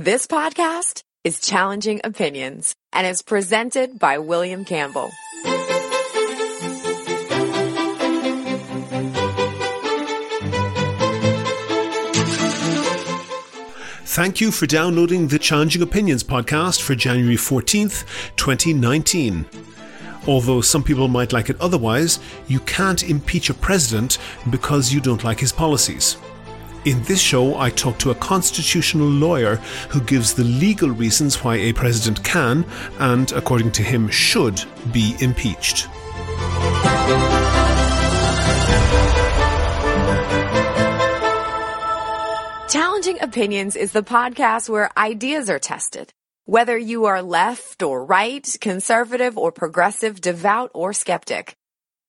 This podcast is Challenging Opinions and is presented by William Campbell. Thank you for downloading the Challenging Opinions podcast for January 14th, 2019. Although some people might like it otherwise, you can't impeach a president because you don't like his policies. In this show, I talk to a constitutional lawyer who gives the legal reasons why a president can, and according to him, should be impeached. Challenging Opinions is the podcast where ideas are tested. Whether you are left or right, conservative or progressive, devout or skeptic.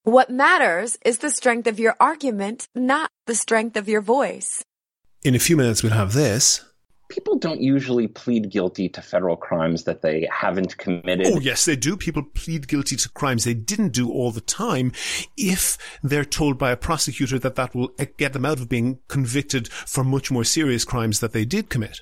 What matters is the strength of your argument, not the strength of your voice. In a few minutes, we'll have this. People don't usually plead guilty to federal crimes that they haven't committed. Oh, yes, they do. People plead guilty to crimes they didn't do all the time if they're told by a prosecutor that that will get them out of being convicted for much more serious crimes that they did commit.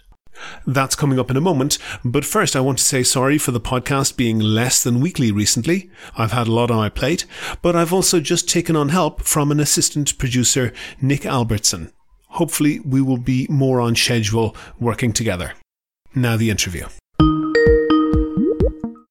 That's coming up in a moment, but first I want to say sorry for the podcast being less than weekly recently. I've had a lot on my plate, but I've also just taken on help from an assistant producer, Nick Albertson. Hopefully, we will be more on schedule working together. Now, the interview.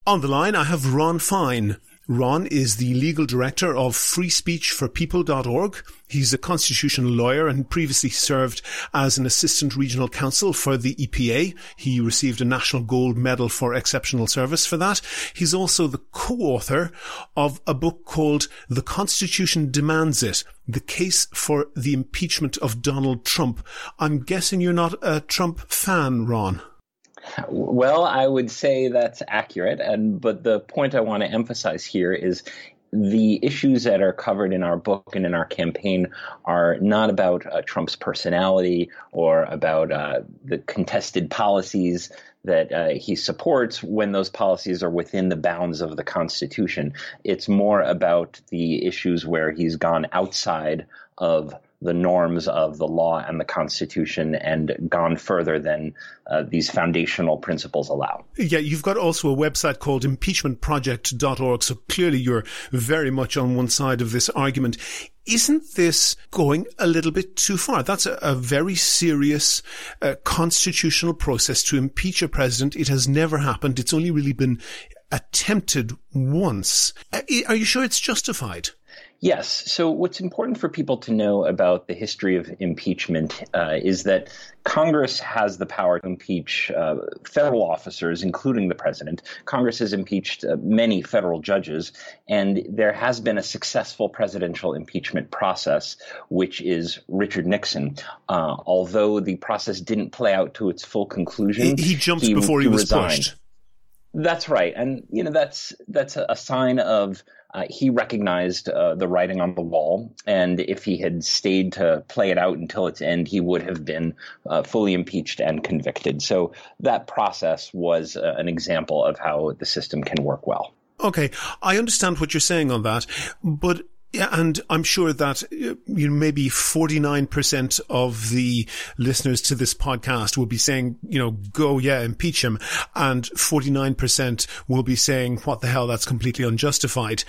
On the line, I have Ron Fein. Ron is the legal director of freespeechforpeople.org. He's a constitutional lawyer and previously served as an assistant regional counsel for the EPA. He received a national gold medal for exceptional service for that. He's also the co-author of a book called The Constitution Demands It, the case for the impeachment of Donald Trump. I'm guessing you're not a Trump fan, Ron. Well, I would say that's accurate, and but the point I want to emphasize here is the issues that are covered in our book and in our campaign are not about uh, Trump's personality or about uh, the contested policies that uh, he supports when those policies are within the bounds of the Constitution. It's more about the issues where he's gone outside of the norms of the law and the Constitution and gone further than uh, these foundational principles allow. Yeah, you've got also a website called impeachmentproject.org, so clearly you're very much on one side of this argument. Isn't this going a little bit too far? That's a, a very serious uh, constitutional process to impeach a president. It has never happened. It's only really been attempted once. Uh, are you sure it's justified? Yes. So, what's important for people to know about the history of impeachment uh, is that Congress has the power to impeach uh, federal officers, including the president. Congress has impeached uh, many federal judges, and there has been a successful presidential impeachment process, which is Richard Nixon. Uh, although the process didn't play out to its full conclusion, he, he jumped he, before he, he was resigned. pushed. That's right, and you know that's that's a, a sign of uh, he recognized uh, the writing on the wall, and if he had stayed to play it out until its end, he would have been uh, fully impeached and convicted. So that process was uh, an example of how the system can work well. Okay, I understand what you're saying on that, but yeah, and I'm sure that uh, you know, maybe 49% of the listeners to this podcast will be saying, you know, go, yeah, impeach him. And 49% will be saying, what the hell, that's completely unjustified.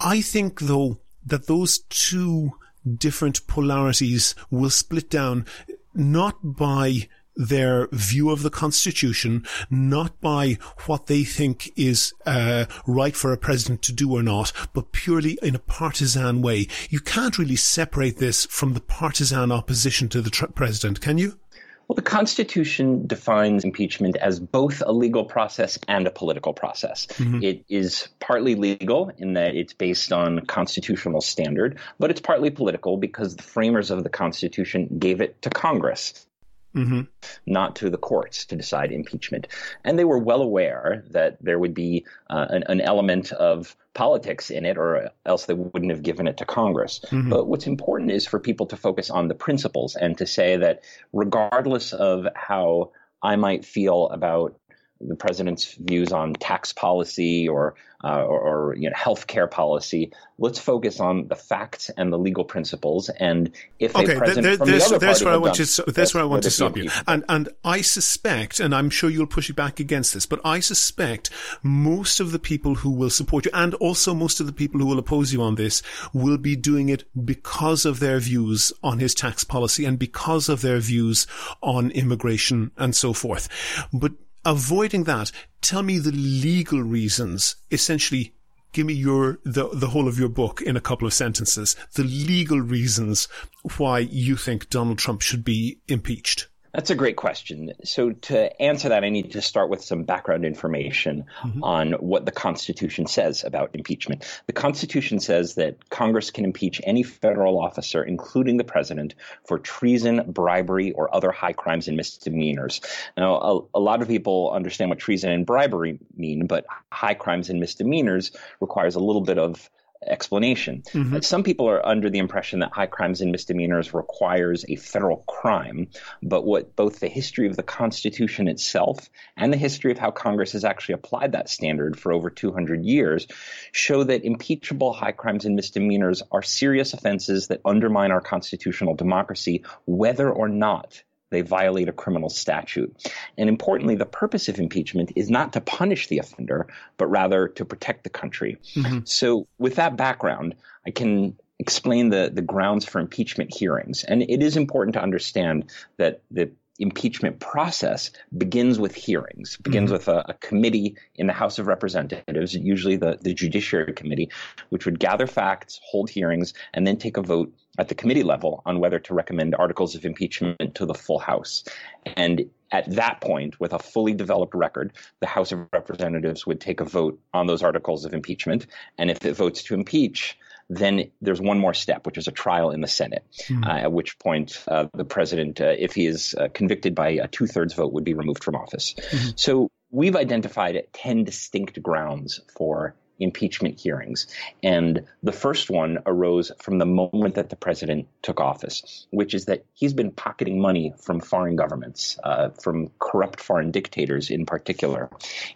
I think though that those two different polarities will split down not by their view of the Constitution, not by what they think is uh, right for a president to do or not, but purely in a partisan way. You can't really separate this from the partisan opposition to the tr- president, can you? Well, the Constitution defines impeachment as both a legal process and a political process. Mm-hmm. It is partly legal in that it's based on constitutional standard, but it's partly political because the framers of the Constitution gave it to Congress Mm-hmm. not to the courts to decide impeachment. And they were well aware that there would be uh, an, an, element of politics in it, or else they wouldn't have given it to Congress. Mm-hmm. But what's important is for people to focus on the principles and to say that regardless of how I might feel about the president's views on tax policy or uh, or, or, you know healthcare policy. Let's focus on the facts and the legal principles. And if okay, a president there, from the other where I want done, to that's, where I want to stop you. And and I suspect, and I'm sure you'll push it back against this, but I suspect most of the people who will support you, and also most of the people who will oppose you on this, will be doing it because of their views on his tax policy and because of their views on immigration and so forth. But avoiding that, tell me the legal reasons, essentially give me your the the whole of your book in a couple of sentences. The legal reasons why you think Donald Trump should be impeached That's a great question. So, to answer that, I need to start with some background information Mm-hmm. on what the Constitution says about impeachment. The Constitution says that Congress can impeach any federal officer, including the president, for treason, bribery, or other high crimes and misdemeanors. Now, a, a lot of people understand what treason and bribery mean, but high crimes and misdemeanors requires a little bit of explanation. Uh, Some people are under the impression that high crimes and misdemeanors requires a federal crime, but what both the history of the Constitution itself and the history of how Congress has actually applied that standard for over 200 years show that impeachable high crimes and misdemeanors are serious offenses that undermine our constitutional democracy, whether or not they violate a criminal statute. And importantly, the purpose of impeachment is not to punish the offender, but rather to protect the country. Mm-hmm. So, with that background, I can explain the, the grounds for impeachment hearings. And it is important to understand that the impeachment process begins with hearings, begins mm-hmm. with a, a committee in the House of Representatives, usually the, the Judiciary Committee, which would gather facts, hold hearings, and then take a vote at the committee level on whether to recommend articles of impeachment to the full House. And at that point, with a fully developed record, the House of Representatives would take a vote on those articles of impeachment. And if it votes to impeach, then there's one more step, which is a trial in the Senate, uh, at which point uh, the president, uh, if he is uh, convicted by a two thirds vote, would be removed from office. So we've identified 10 distinct grounds for impeachment hearings. And the first one arose from the moment that the president took office, which is that he's been pocketing money from foreign governments, uh, from corrupt foreign dictators in particular.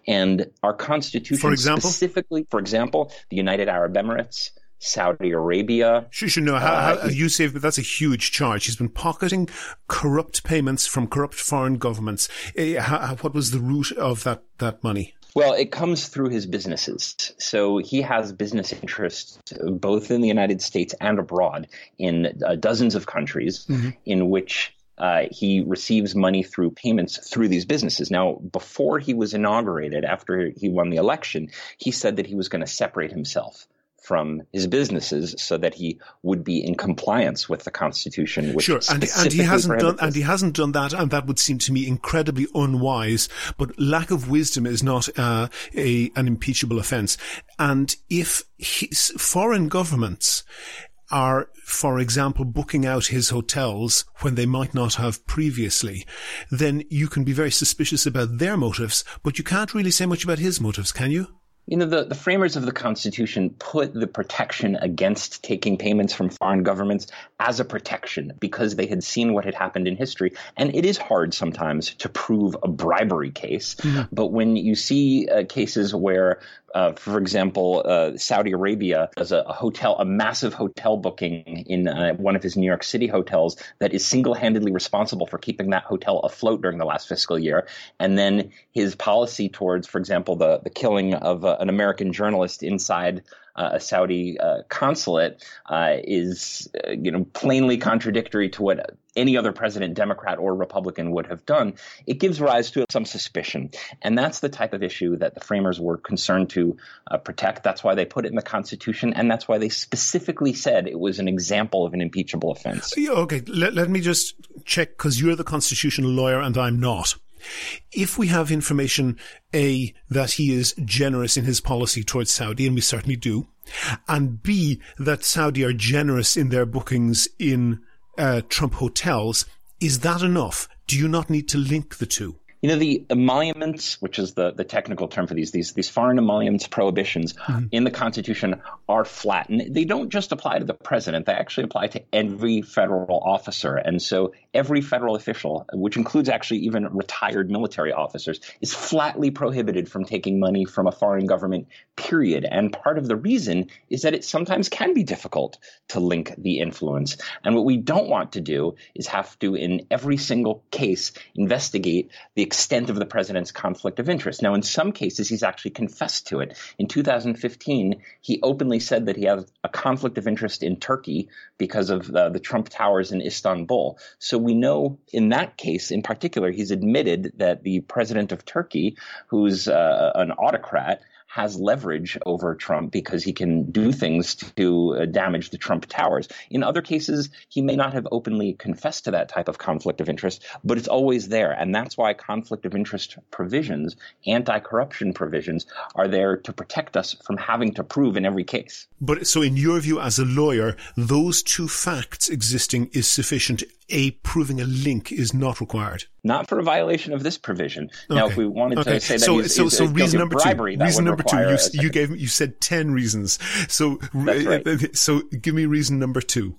And our Constitution For example? specifically, for example, the United Arab Emirates, Saudi Arabia, She should know how, how you say, but that's a huge charge. He's been pocketing corrupt payments from corrupt foreign governments. How, how- what was the root of that, that money? Well, it comes through his businesses. So he has business interests both in the United States and abroad in uh, dozens of countries in which uh, he receives money through payments through these businesses. Now, before he was inaugurated, after he won the election, he said that he was going to separate himself from his businesses so that he would be in compliance with the Constitution. Which Sure, and, and he hasn't done, and he hasn't done that, and that would seem to me incredibly unwise. But lack of wisdom is not uh, a an impeachable offence. And if his foreign governments are, for example, booking out his hotels when they might not have previously, then you can be very suspicious about their motives, but you can't really say much about his motives, can you? You know, the, the framers of the Constitution put the protection against taking payments from foreign governments as a protection because they had seen what had happened in history. And it is hard sometimes to prove a bribery case. But when you see uh, cases where, uh, for example, uh, Saudi Arabia does a, a hotel, a massive hotel booking in uh, one of his New York City hotels that is single handedly responsible for keeping that hotel afloat during the last fiscal year. And then his policy towards, for example, the, the killing of uh, an American journalist inside a Saudi uh, consulate uh, is, uh, you know, plainly contradictory to what any other president, Democrat or Republican, would have done. It gives rise to some suspicion, and that's the type of issue that the framers were concerned to uh, protect. That's why they put it in the Constitution, and that's why they specifically said it was an example of an impeachable offense. Okay, let, let me just check because you're the constitutional lawyer and I'm not. If we have information, A, that he is generous in his policy towards Saudi, and we certainly do, and B, that Saudi are generous in their bookings in uh, Trump hotels, is that enough? Do you not need to link the two? You know, the emoluments, which is the, the technical term for these, these, these foreign emoluments prohibitions in the Constitution are flat. And they don't just apply to the president, they actually apply to every federal officer. And so every federal official, which includes actually even retired military officers, is flatly prohibited from taking money from a foreign government, period. And part of the reason is that it sometimes can be difficult to link the influence. And what we don't want to do is have to, in every single case, investigate the extent of the president's conflict of interest. Now, in some cases, he's actually confessed to it. In 2015, he openly said that he has a conflict of interest in Turkey because of the, the Trump Towers in Istanbul. So we know in that case in particular, he's admitted that the president of Turkey, who's uh, an autocrat, has leverage over Trump because he can do things to uh, damage the Trump towers. In other cases, he may not have openly confessed to that type of conflict of interest, but it's always there. And that's why conflict of interest provisions, anti corruption provisions, are there to protect us from having to prove in every case. But so, in your view, as a lawyer, those two facts existing is sufficient a proving a link is not required. Not for a violation of this provision. Okay. Now, if we wanted okay. to say that so, he's, so, he's so reason number bribery, two. Reason number two. You, you gave you said ten reasons. So right. so give me reason number two.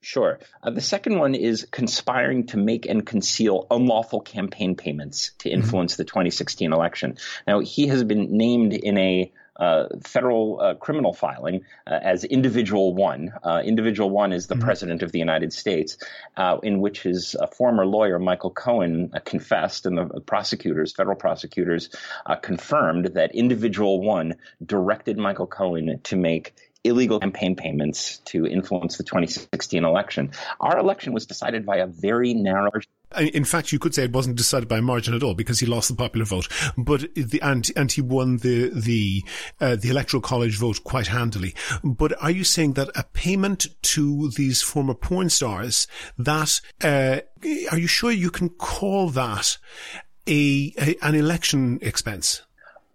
Sure. Uh, the second one is conspiring to make and conceal unlawful campaign payments to mm-hmm. influence mm-hmm. the 2016 election. Now, he has been named in a uh, federal uh, criminal filing uh, as individual one. Uh, individual one is the mm-hmm. president of the United States, uh, in which his former lawyer Michael Cohen confessed, and the prosecutors, federal prosecutors, confirmed that individual one directed Michael Cohen to make illegal campaign payments to influence the 2016 election. Our election was decided by a very narrow in fact, you could say it wasn't decided by margin at all because he lost the popular vote, but the and and he won the the uh, the electoral college vote quite handily. But are you saying that a payment to these former porn stars that uh, are you sure you can call that a, a an election expense?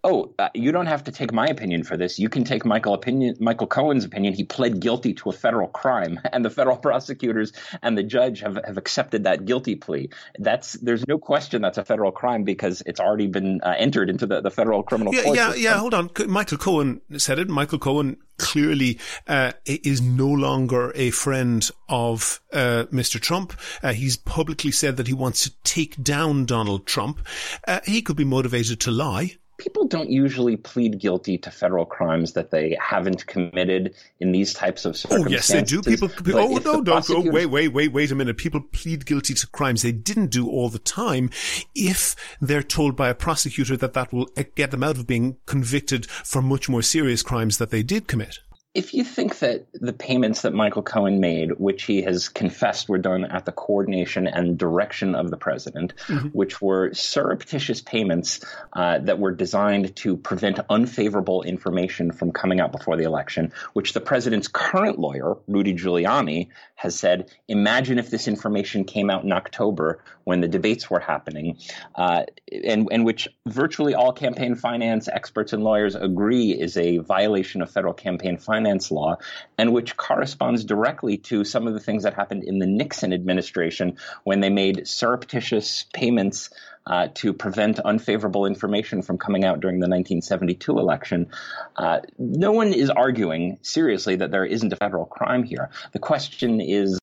Oh, uh, you don't have to take my opinion for this. You can take Michael opinion, Michael Cohen's opinion. He pled guilty to a federal crime, and the federal prosecutors and the judge have, have accepted that guilty plea. That's there's no question that's a federal crime because it's already been uh, entered into the, the federal criminal yeah, court. Yeah, yeah. Hold on, Michael Cohen said it. Michael Cohen clearly uh, is no longer a friend of uh, Mr. Trump. Uh, he's publicly said that he wants to take down Donald Trump. Uh, he could be motivated to lie people don't usually plead guilty to federal crimes that they haven't committed in these types of circumstances. Oh, yes, they do. People, people oh, no, no, prosecutors... oh, wait, wait, wait, wait a minute. People plead guilty to crimes they didn't do all the time if they're told by a prosecutor that that will get them out of being convicted for much more serious crimes that they did commit if you think that the payments that Michael Cohen made, which he has confessed were done at the coordination and direction of the president, mm-hmm. which were surreptitious payments uh, that were designed to prevent unfavorable information from coming out before the election, which the president's current lawyer, Rudy Giuliani, has said, imagine if this information came out in October when the debates were happening, uh, and, and which virtually all campaign finance experts and lawyers agree is a violation of federal campaign finance law, and which corresponds directly to some of the things that happened in the Nixon administration when they made surreptitious payments uh, to prevent unfavorable information from coming out during the 1972 election. Uh, no one is arguing seriously that there isn't a federal crime here. The question is.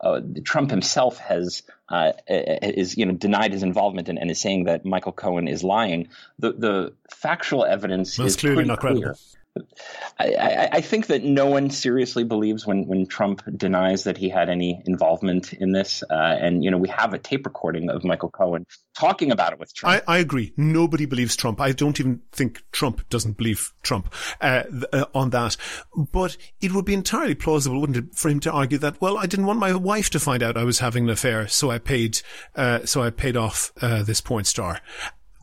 Uh, Trump himself has uh, is you know denied his involvement and, and, is saying that Michael Cohen is lying. The the factual evidence well, is clearly not clear. I, I, think that no one seriously believes when, when Trump denies that he had any involvement in this. Uh, and, you know, we have a tape recording of Michael Cohen talking about it with Trump. I, I agree. Nobody believes Trump. I don't even think Trump doesn't believe Trump uh, uh, on that. But it would be entirely plausible, wouldn't it, for him to argue that, well, I didn't want my wife to find out I was having an affair, so I paid, uh, so I paid off uh, this porn star.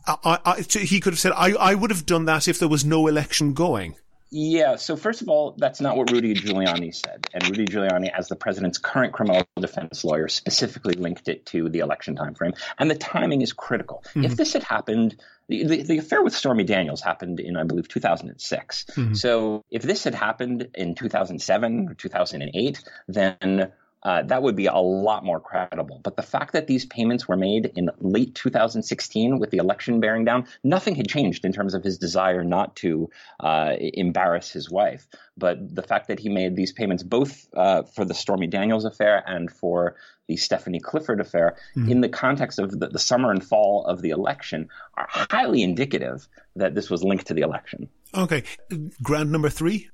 I, I, he could have said, I, I would have done that if there was no election going. Yeah. So first of all, that's not what Rudy Giuliani said, and Rudy Giuliani, as the president's current criminal defense lawyer, specifically linked it to the election timeframe, and the timing is critical. Mm-hmm. If this had happened, the, the, affair with Stormy Daniels happened in, I believe, 2006. Mm-hmm. So if this had happened in 2007 or 2008, then uh, that would be a lot more credible. But the fact that these payments were made in late 2016 with the election bearing down, nothing had changed in terms of his desire not to uh, embarrass his wife. But the fact that he made these payments both uh, for the Stormy Daniels affair and for the Stephanie Clifford affair mm-hmm. in the context of the, the summer and fall of the election are highly indicative that this was linked to the election. Okay. Ground number three?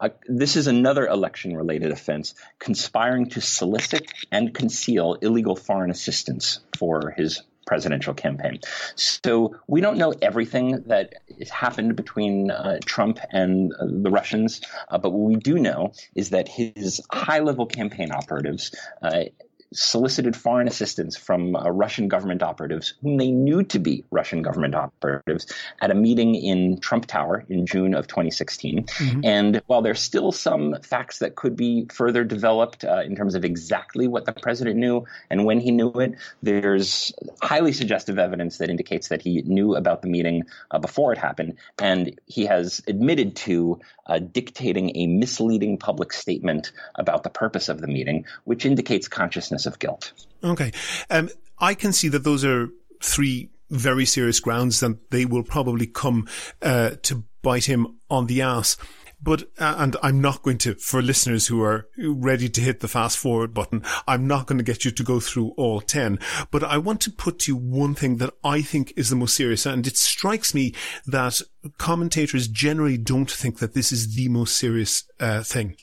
Uh, this is another election related offense conspiring to solicit and conceal illegal foreign assistance for his presidential campaign. So we don't know everything that has happened between uh, Trump and uh, the Russians, uh, but what we do know is that his high level campaign operatives uh, solicited foreign assistance from uh, Russian government operatives, whom they knew to be Russian government operatives, at a meeting in Trump Tower in June of 2016. Mm-hmm. And while there's still some facts that could be further developed uh, in terms of exactly what the president knew and when he knew it, there's highly suggestive evidence that indicates that he knew about the meeting uh, before it happened. And he has admitted to uh, dictating a misleading public statement about the purpose of the meeting, which indicates consciousness of guilt. Okay. Um, I can see that those are three very serious grounds that they will probably come uh, to bite him on the ass. But, uh, and I'm not going to, for listeners who are ready to hit the fast forward button, I'm not going to get you to go through all 10. But I want to put to you one thing that I think is the most serious. And it strikes me that commentators generally don't think that this is the most serious uh, thing.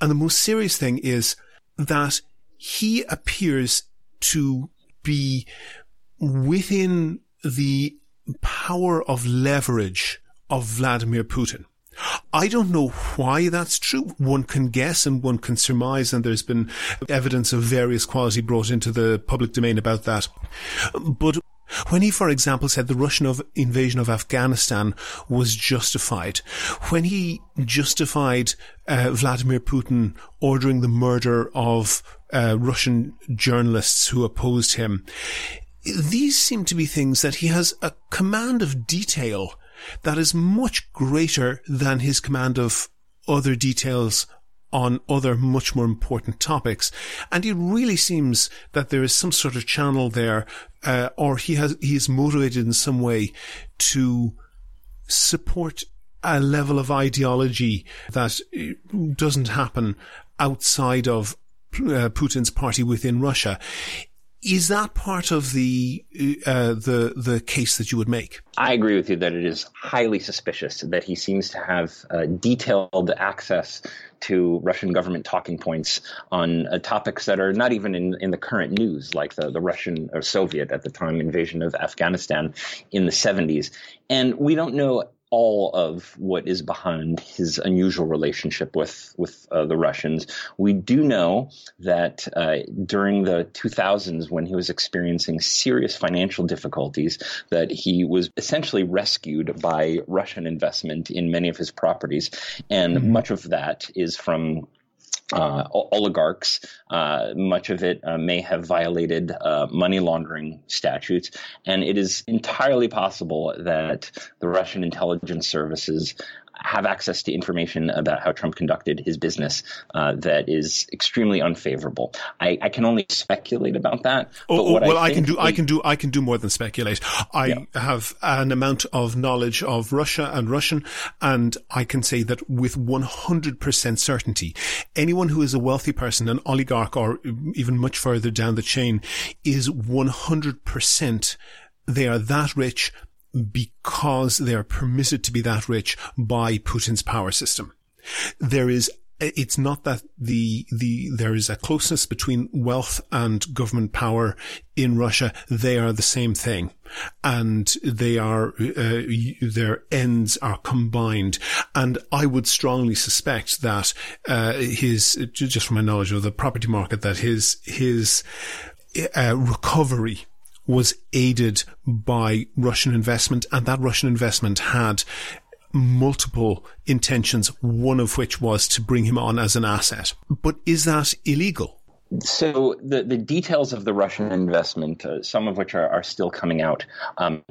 And the most serious thing is that he appears to be within the power of leverage of Vladimir Putin. I don't know why that's true. One can guess and one can surmise, and there's been evidence of various quality brought into the public domain about that. But when he, for example, said the Russian of invasion of Afghanistan was justified, when he justified uh, Vladimir Putin ordering the murder of uh, Russian journalists who opposed him, these seem to be things that he has a command of detail that is much greater than his command of other details on other much more important topics. And it really seems that there is some sort of channel there, uh, or he has, he is motivated in some way to support a level of ideology that doesn't happen outside of uh, Putin's party within Russia. Is that part of the uh, the the case that you would make? I agree with you that it is highly suspicious that he seems to have uh, detailed access to Russian government talking points on uh, topics that are not even in, in the current news, like the, the Russian or Soviet at the time invasion of Afghanistan in the 70s. And we don't know all of what is behind his unusual relationship with with uh, the Russians. We do know that uh, during the 2000s, when he was experiencing serious financial difficulties, that he was essentially rescued by Russian investment in many of his properties, and mm-hmm. much of that is from uh, oligarchs. Uh, much of it uh, may have violated uh, money laundering statutes, and it is entirely possible that the Russian intelligence services have access to information about how Trump conducted his business uh, that is extremely unfavorable. I, I, can only speculate about that. Oh, oh well, I, I, can do, I can do, I can do more than speculate. I yeah. have an amount of knowledge of Russia and Russian, and I can say that with 100% certainty, anyone who is a wealthy person, an oligarch, or even much further down the chain, is 100% they are that rich because they are permitted to be that rich by Putin's power system. There is it's not that the the there is a closeness between wealth and government power in Russia. They are the same thing, and they are uh, their ends are combined. And I would strongly suspect that uh, his just from my knowledge of the property market that his his uh, recovery was aided by Russian investment and that Russian investment had multiple intentions, one of which was to bring him on as an asset. But is that illegal? So the, the details of the Russian investment, uh, some of which are, are still coming out, um,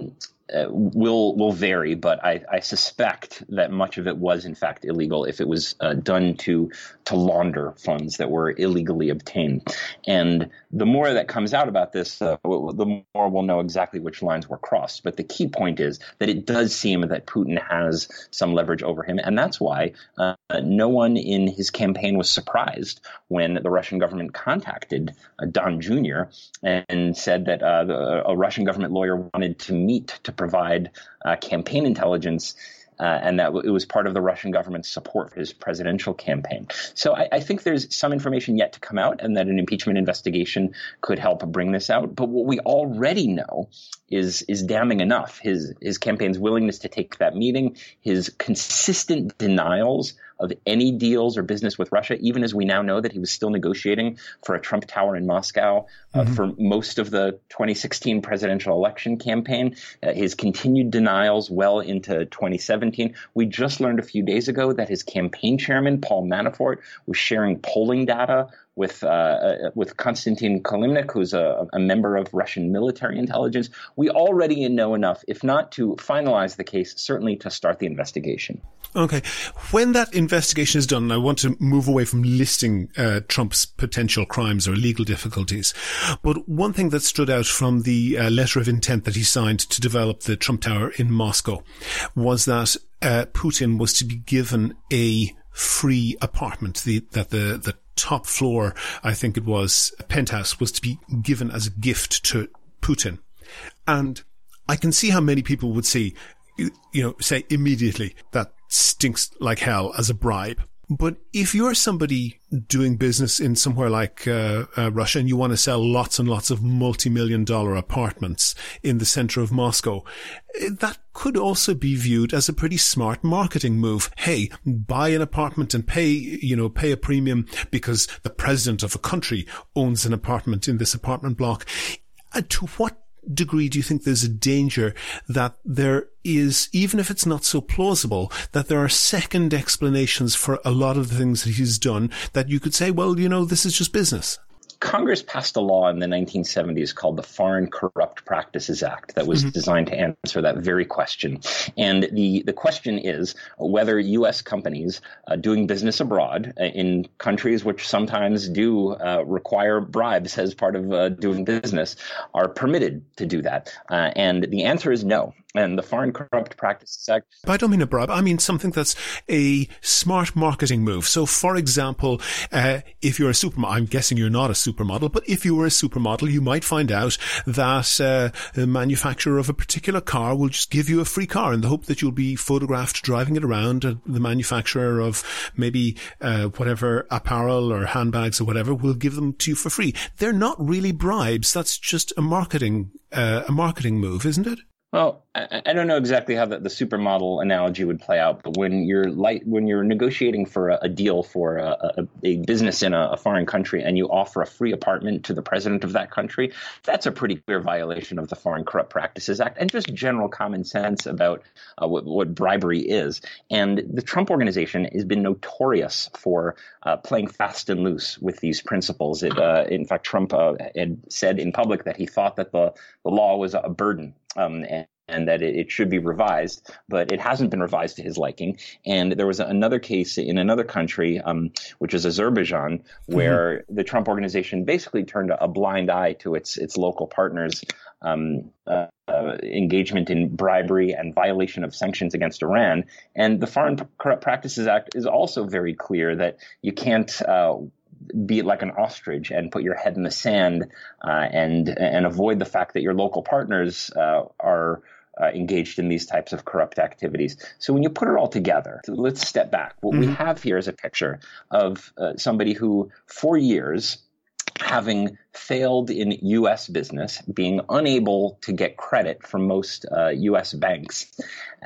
uh, will will vary, but I, I, suspect that much of it was in fact illegal if it was uh, done to to launder funds that were illegally obtained. And the more that comes out about this, uh, the more we'll know exactly which lines were crossed. But the key point is that it does seem that Putin has some leverage over him, and that's why uh, no one in his campaign was surprised when the Russian government contacted uh, Don Jr. and said that the, a Russian government lawyer wanted to meet to provide uh, campaign intelligence. Uh, and that it was part of the Russian government's support for his presidential campaign. So I, I, think there's some information yet to come out, and that an impeachment investigation could help bring this out. But what we already know is is damning enough. His his campaign's willingness to take that meeting, his consistent denials of any deals or business with Russia, even as we now know that he was still negotiating for a Trump Tower in Moscow uh, mm-hmm. for most of the 2016 presidential election campaign. Uh, his continued denials well into 2017. We just learned a few days ago that his campaign chairman, Paul Manafort, was sharing polling data with uh, uh, with Konstantin Kilimnik, who's a, a, member of Russian military intelligence. We already know enough, if not to finalize the case, certainly to start the investigation. Okay, when that investigation is done, I want to move away from listing uh, Trump's potential crimes or legal difficulties. But one thing that stood out from the uh, letter of intent that he signed to develop the Trump Tower in Moscow was that uh, Putin was to be given a free apartment. The, that the the top floor, I think it was, a penthouse was to be given as a gift to Putin. And I can see how many people would say, you know, say immediately that stinks like hell as a bribe. But if you're somebody doing business in somewhere like uh, uh, Russia and you want to sell lots and lots of multi-million dollar apartments in the center of Moscow, eh, that could also be viewed as a pretty smart marketing move. Hey, buy an apartment and pay, you know, pay a premium because the president of a country owns an apartment in this apartment block. And to what degree do you think there's a danger that there is, even if it's not so plausible, that there are second explanations for a lot of the things that he's done that you could say, well, you know, this is just business? Congress passed a law in the 1970s called the Foreign Corrupt Practices Act that was mm-hmm. designed to answer that very question. And the, the question is whether U.S. companies uh, doing business abroad uh, in countries which sometimes do uh, require bribes as part of uh, doing business are permitted to do that. Uh, and the answer is no and the Foreign Corrupt Practices Act. But I don't mean a bribe. I mean something that's a smart marketing move. So, for example, uh, if you're a supermodel, I'm guessing you're not a supermodel, but if you were a supermodel, you might find out that uh, the manufacturer of a particular car will just give you a free car in the hope that you'll be photographed driving it around. The manufacturer of maybe uh, whatever apparel or handbags or whatever will give them to you for free. They're not really bribes. That's just a marketing uh, a marketing move, isn't it? Well, I, I don't know exactly how the, the, supermodel analogy would play out, but when you're light, when you're negotiating for a, a deal for a, a, a business in a, foreign country and you offer a free apartment to the president of that country, that's a pretty clear violation of the Foreign Corrupt Practices Act and just general common sense about uh, what, what, bribery is. And the Trump organization has been notorious for uh, playing fast and loose with these principles. It, uh, in fact, Trump uh, had said in public that he thought that the, the law was a burden um, and, and, that it, should be revised, but it hasn't been revised to his liking. And there was another case in another country, um, which is Azerbaijan, mm-hmm. where mm-hmm. the Trump organization basically turned a, a, blind eye to its its local partners. Um, uh, uh, engagement in bribery and violation of sanctions against Iran. And the Foreign Corrupt Practices Act is also very clear that you can't uh, be like an ostrich and put your head in the sand uh, and and avoid the fact that your local partners uh, are uh, engaged in these types of corrupt activities. So when you put it all together, let's step back. What mm-hmm. we have here is a picture of uh, somebody who, for years, having failed in U.S. business, being unable to get credit from most uh, U.S. banks,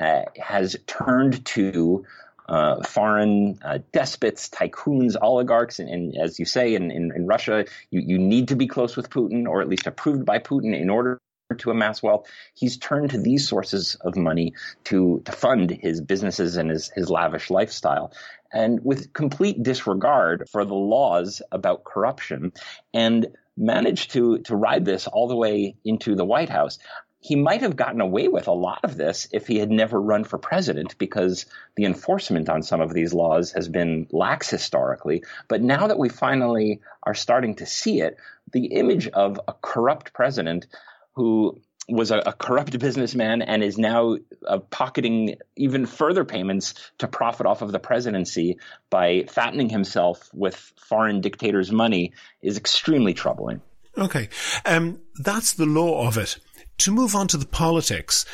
uh, has turned to uh, foreign uh, despots, tycoons, oligarchs, and, and, as you say in, in, in Russia, you, you need to be close with Putin, or at least approved by Putin, in order to amass wealth. He's turned to these sources of money to to fund his businesses and his his lavish lifestyle, and with complete disregard for the laws about corruption, and managed to to ride this all the way into the White House. He might have gotten away with a lot of this if he had never run for president because the enforcement on some of these laws has been lax historically. But now that we finally are starting to see it, the image of a corrupt president who was a, a, corrupt businessman and is now uh, pocketing even further payments to profit off of the presidency by fattening himself with foreign dictators' money is extremely troubling. Okay. Um, that's the law of it. To move on to the politics,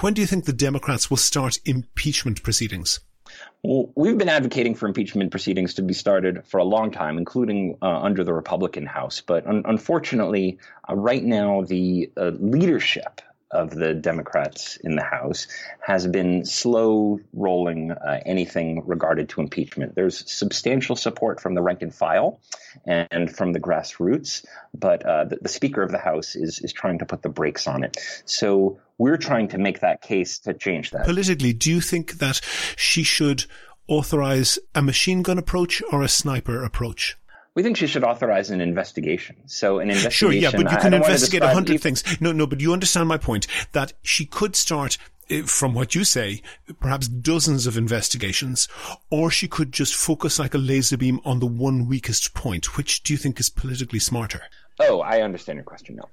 when do you think the Democrats will start impeachment proceedings? Well, we've been advocating for impeachment proceedings to be started for a long time, including uh, under the Republican House. But un- unfortunately, uh, right now, the uh, leadership of the Democrats in the House has been slow rolling uh, anything regarded to impeachment. There's substantial support from the rank and file and from the grassroots, but uh, the, the, Speaker of the House is is trying to put the brakes on it. So we're trying to make that case to change that. Politically, do you think that she should authorize a machine gun approach or a sniper approach? We think she should authorize an investigation. So an investigation. Sure, yeah, but you can investigate a hundred things. No, no, but you understand my point that she could start eh, from what you say, perhaps dozens of investigations, or she could just focus like a laser beam on the one weakest point. Which do you think is politically smarter? Oh, I understand your question now.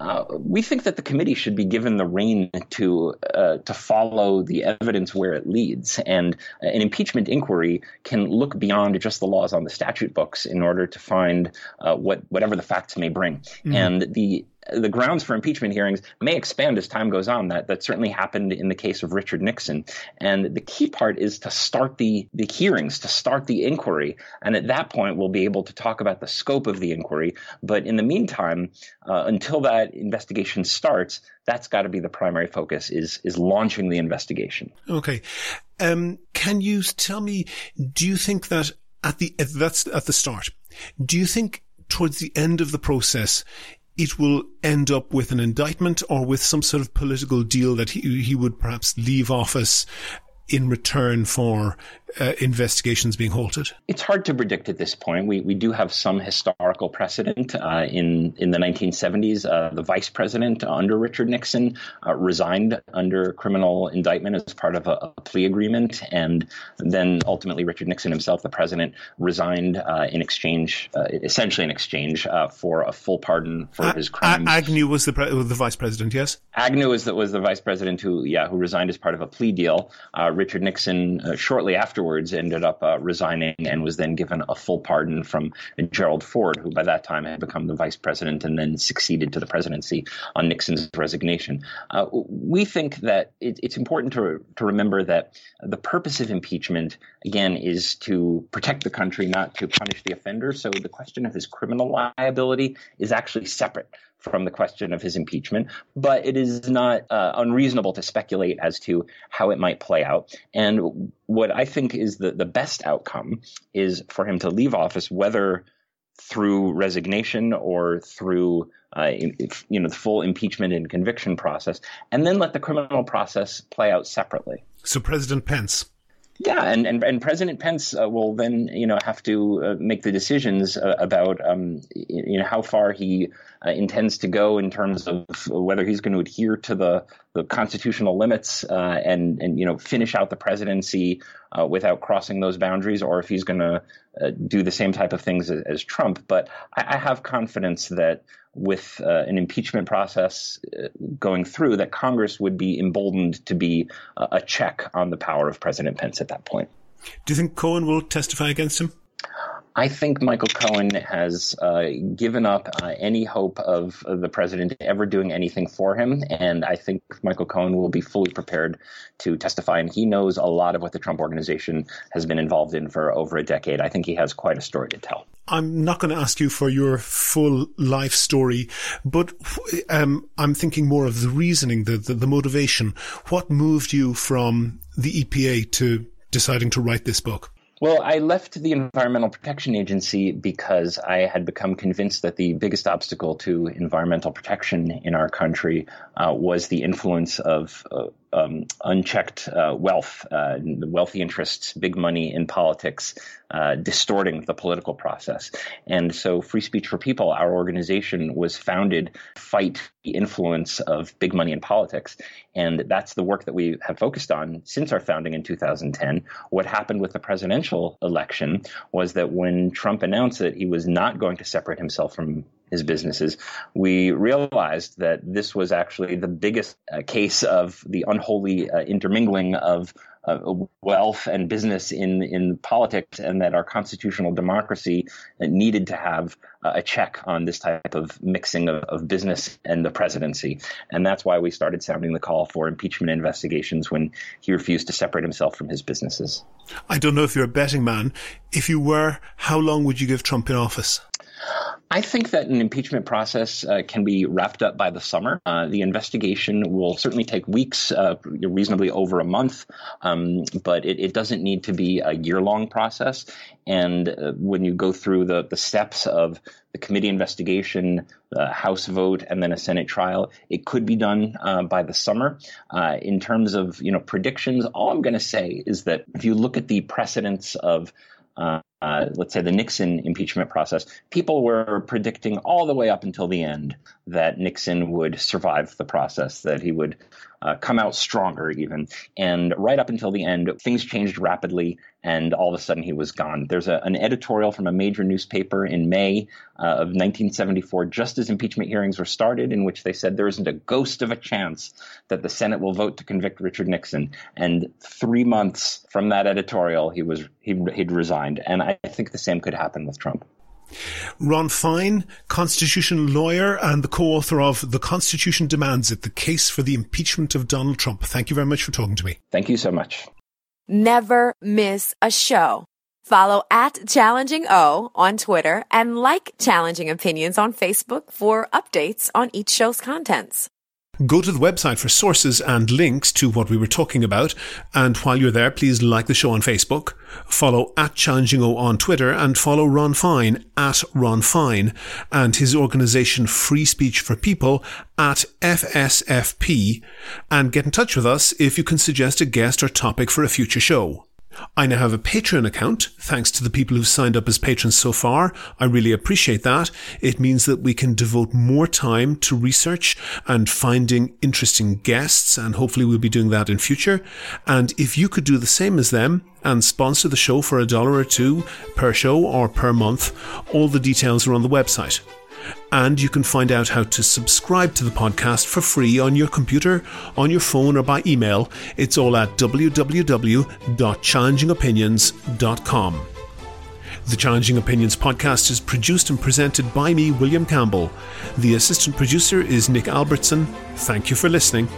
Uh, we think that the committee should be given the rein to uh, to follow the evidence where it leads, and an impeachment inquiry can look beyond just the laws on the statute books in order to find uh, what whatever the facts may bring. Mm-hmm. And the the grounds for impeachment hearings may expand as time goes on. That that certainly happened in the case of Richard Nixon. And the key part is to start the the hearings, to start the inquiry, and at that point we'll be able to talk about the scope of the inquiry. But in the meantime, uh, until that investigation starts, that's got to be the primary focus is is launching the investigation. Okay, um, can you tell me? Do you think that at the that's at the start? Do you think towards the end of the process, it will end up with an indictment or with some sort of political deal that he, he would perhaps leave office in return for uh, investigations being halted? It's hard to predict at this point. We we do have some historical precedent. Uh, in in the 1970s, uh, the vice president under Richard Nixon uh, resigned under criminal indictment as part of a, a, plea agreement, and then ultimately Richard Nixon himself, the president, resigned uh, in exchange, uh, essentially in exchange for a full pardon for his crimes. Agnew was the pre- the vice president, yes. Agnew was the, was the vice president who yeah who resigned as part of a plea deal. Richard Nixon shortly afterwards ended up uh, resigning and was then given a full pardon from Gerald Ford, who by that time had become the vice president and then succeeded to the presidency on Nixon's resignation. Uh, we think that it, it's important to, to remember that the purpose of impeachment, again, is to protect the country, not to punish the offender. So the question of his criminal liability is actually separate from the question of his impeachment, but it is not uh, unreasonable to speculate as to how it might play out. And what I think is the, the best outcome is for him to leave office, whether through resignation or through uh, you know the full impeachment and conviction process, and then let the criminal process play out separately. So President Pence yeah, and, and, and President Pence uh, will then you know have to uh, make the decisions uh, about um, you know how far he uh, intends to go in terms of whether he's going to adhere to the, the constitutional limits uh, and and you know finish out the presidency uh, without crossing those boundaries, or if he's going to do the same type of things as, as Trump. But I, I have confidence that with uh, an impeachment process uh, going through, that Congress would be emboldened to be a check on the power of President Pence at that point. Do you think Cohen will testify against him? I think Michael Cohen has uh, given up uh, any hope of, the president ever doing anything for him. And I think Michael Cohen will be fully prepared to testify. And he knows a lot of what the Trump organization has been involved in for over a decade. I think he has quite a story to tell. I'm not going to ask you for your full life story, but um, I'm thinking more of the reasoning, the, the, the motivation. What moved you from the EPA to deciding to write this book? Well, I left the Environmental Protection Agency because I had become convinced that the biggest obstacle to environmental protection in our country uh, was the influence of uh, um, unchecked uh, wealth, uh, wealthy interests, big money in politics, uh, distorting the political process. And so, Free Speech for People, our organization, was founded to fight the influence of big money in politics. And that's the work that we have focused on since our founding in 2010. What happened with the presidential election was that when Trump announced that he was not going to separate himself from his businesses, we realized that this was actually the biggest uh, case of the unholy uh, intermingling of uh, wealth and business in in politics, and that our constitutional democracy needed to have a check on this type of mixing of, of, business and the presidency, and that's why we started sounding the call for impeachment investigations when he refused to separate himself from his businesses. I don't know if you're a betting man. If you were, how long would you give Trump in office? I think that an impeachment process uh, can be wrapped up by the summer. Uh, the investigation will certainly take weeks, uh, reasonably over a month, um, but it, it, doesn't need to be a year long process. And uh, when you go through the, the steps of the committee investigation, the House vote, and then a Senate trial, it could be done uh, by the summer. Uh, in terms of you know predictions, all I'm going to say is that if you look at the precedents of uh, uh, let's say the Nixon impeachment process, people were predicting all the way up until the end that Nixon would survive the process, that he would uh, come out stronger, even. And right up until the end, things changed rapidly, and all of a sudden he was gone. There's a, an editorial from a major newspaper in May uh, of 1974, just as impeachment hearings were started, in which they said there isn't a ghost of a chance that the Senate will vote to convict Richard Nixon. And three months from that editorial, he was he, he'd resigned. And I I think the same could happen with Trump. Ron Fein, constitutional lawyer and the co-author of The Constitution Demands It, the case for the impeachment of Donald Trump. Thank you very much for talking to me. Thank you so much. Never miss a show. Follow at Challenging O on Twitter and like Challenging Opinions on Facebook for updates on each show's contents. Go to the website for sources and links to what we were talking about. And while you're there, please like the show on Facebook, follow at Challenging O on Twitter, and follow Ron Fein at Ron Fein and his organization Free Speech for People at FSFP. And get in touch with us if you can suggest a guest or topic for a future show. I now have a Patreon account, thanks to the people who've signed up as patrons so far. I really appreciate that. It means that we can devote more time to research and finding interesting guests, and hopefully we'll be doing that in future. And if you could do the same as them and sponsor the show for a dollar or two per show or per month, all the details are on the website. And you can find out how to subscribe to the podcast for free on your computer, on your phone, or by email. It's all at www.challengingopinions.com. The Challenging Opinions podcast is produced and presented by me, William Campbell. The assistant producer is Nick Albertson. Thank you for listening.